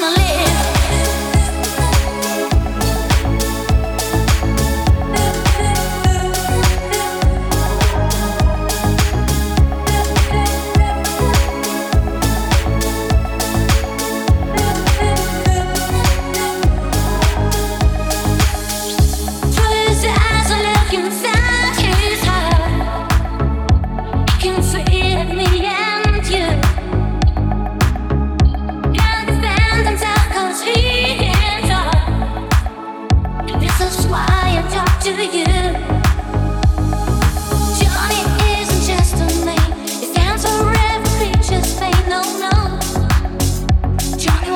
gonna live.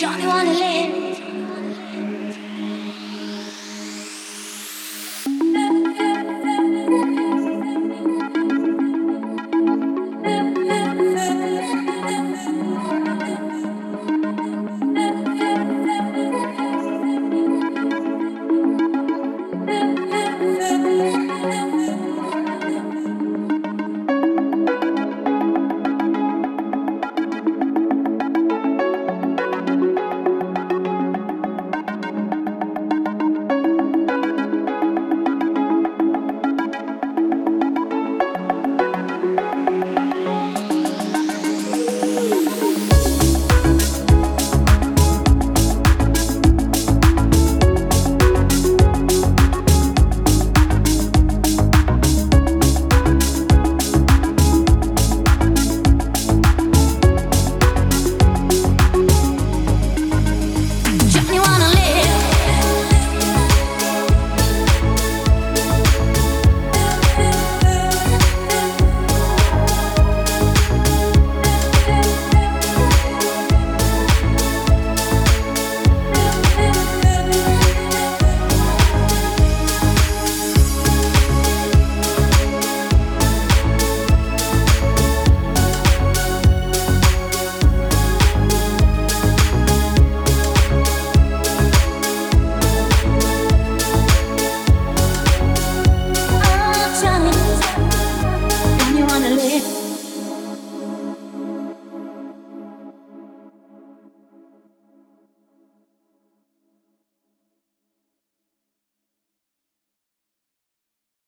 Johnny wanna live.